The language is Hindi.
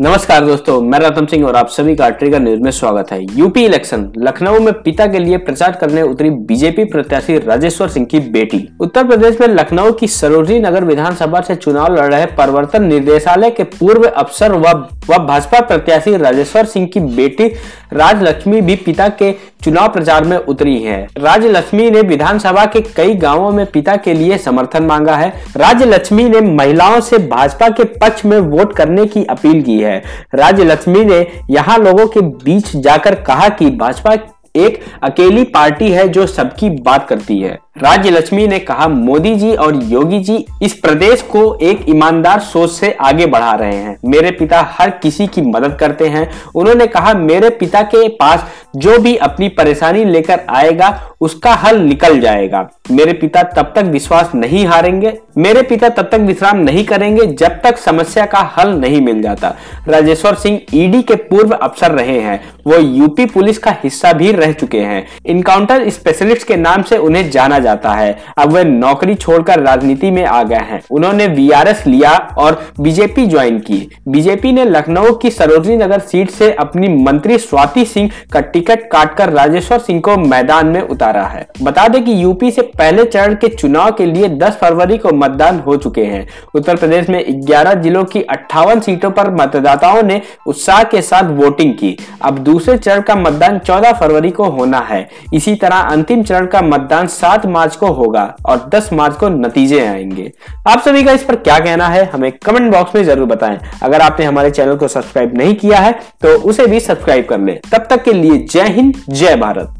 नमस्कार दोस्तों, मैं रतन सिंह और आप सभी का ट्रिगर न्यूज़ में स्वागत है। यूपी इलेक्शन लखनऊ में पिता के लिए प्रचार करने उतरी बीजेपी प्रत्याशी राजेश्वर सिंह की बेटी। उत्तर प्रदेश में लखनऊ की सरोजनी नगर विधानसभा से चुनाव लड़ रहे परिवर्तन निदेशालय के पूर्व अफसर व भाजपा प्रत्याशी राजेश्वर सिंह की बेटी राजलक्ष्मी भी पिता के चुनाव प्रचार में उतरी है। राजलक्ष्मी ने विधानसभा के कई गाँवों में पिता के लिए समर्थन मांगा है। राजलक्ष्मी ने महिलाओं से भाजपा के पक्ष में वोट करने की अपील की है। राजलक्ष्मी ने यहाँ लोगों के बीच जाकर कहा कि भाजपा एक अकेली पार्टी है जो सबकी बात करती है। राज्य लक्ष्मी ने कहा, मोदी जी और योगी जी इस प्रदेश को एक ईमानदार सोच से आगे बढ़ा रहे हैं। मेरे पिता हर किसी की मदद करते हैं। उन्होंने कहा, मेरे पिता के पास जो भी अपनी परेशानी लेकर आएगा, उसका हल निकल जाएगा। मेरे पिता तब तक विश्वास नहीं हारेंगे। मेरे पिता तब तक विश्राम नहीं करेंगे जब तक समस्या का हल नहीं मिल जाता। राजेश्वर सिंह ईडी के पूर्व अफसर रहे हैं। वो यूपी पुलिस का हिस्सा भी रह चुके हैं। इनकाउंटर स्पेशलिस्ट के नाम से उन्हें जाना जाता है। अब वे नौकरी छोड़कर राजनीति में आ गए हैं। उन्होंने वीआरएस लिया और बीजेपी ज्वाइन की। बीजेपी ने लखनऊ की सरोजनी नगर सीट से अपनी मंत्री स्वाति सिंह का टिकट काटकर राजेश्वर सिंह को मैदान में उतारा है। बता दें कि यूपी से पहले चरण के चुनाव के लिए 10 फरवरी को मतदान हो चुके हैं। उत्तर प्रदेश में 11 जिलों की अट्ठावन सीटों पर मतदाताओं ने उत्साह के साथ वोटिंग की। अब दूसरे चरण का मतदान 14 फरवरी को होना है। इसी तरह अंतिम चरण का मतदान 7 मार्च को होगा और 10 मार्च को नतीजे आएँगे। आप सभी का इस पर क्या कहना है, हमें कमेंट बॉक्स में ज़रूर बताएँ। अगर आपने हमारे चैनल को सब्सक्राइब नहीं किया है तो उसे भी सब्सक्राइब कर ले। तब तक के लिए जय हिंद, जय भारत।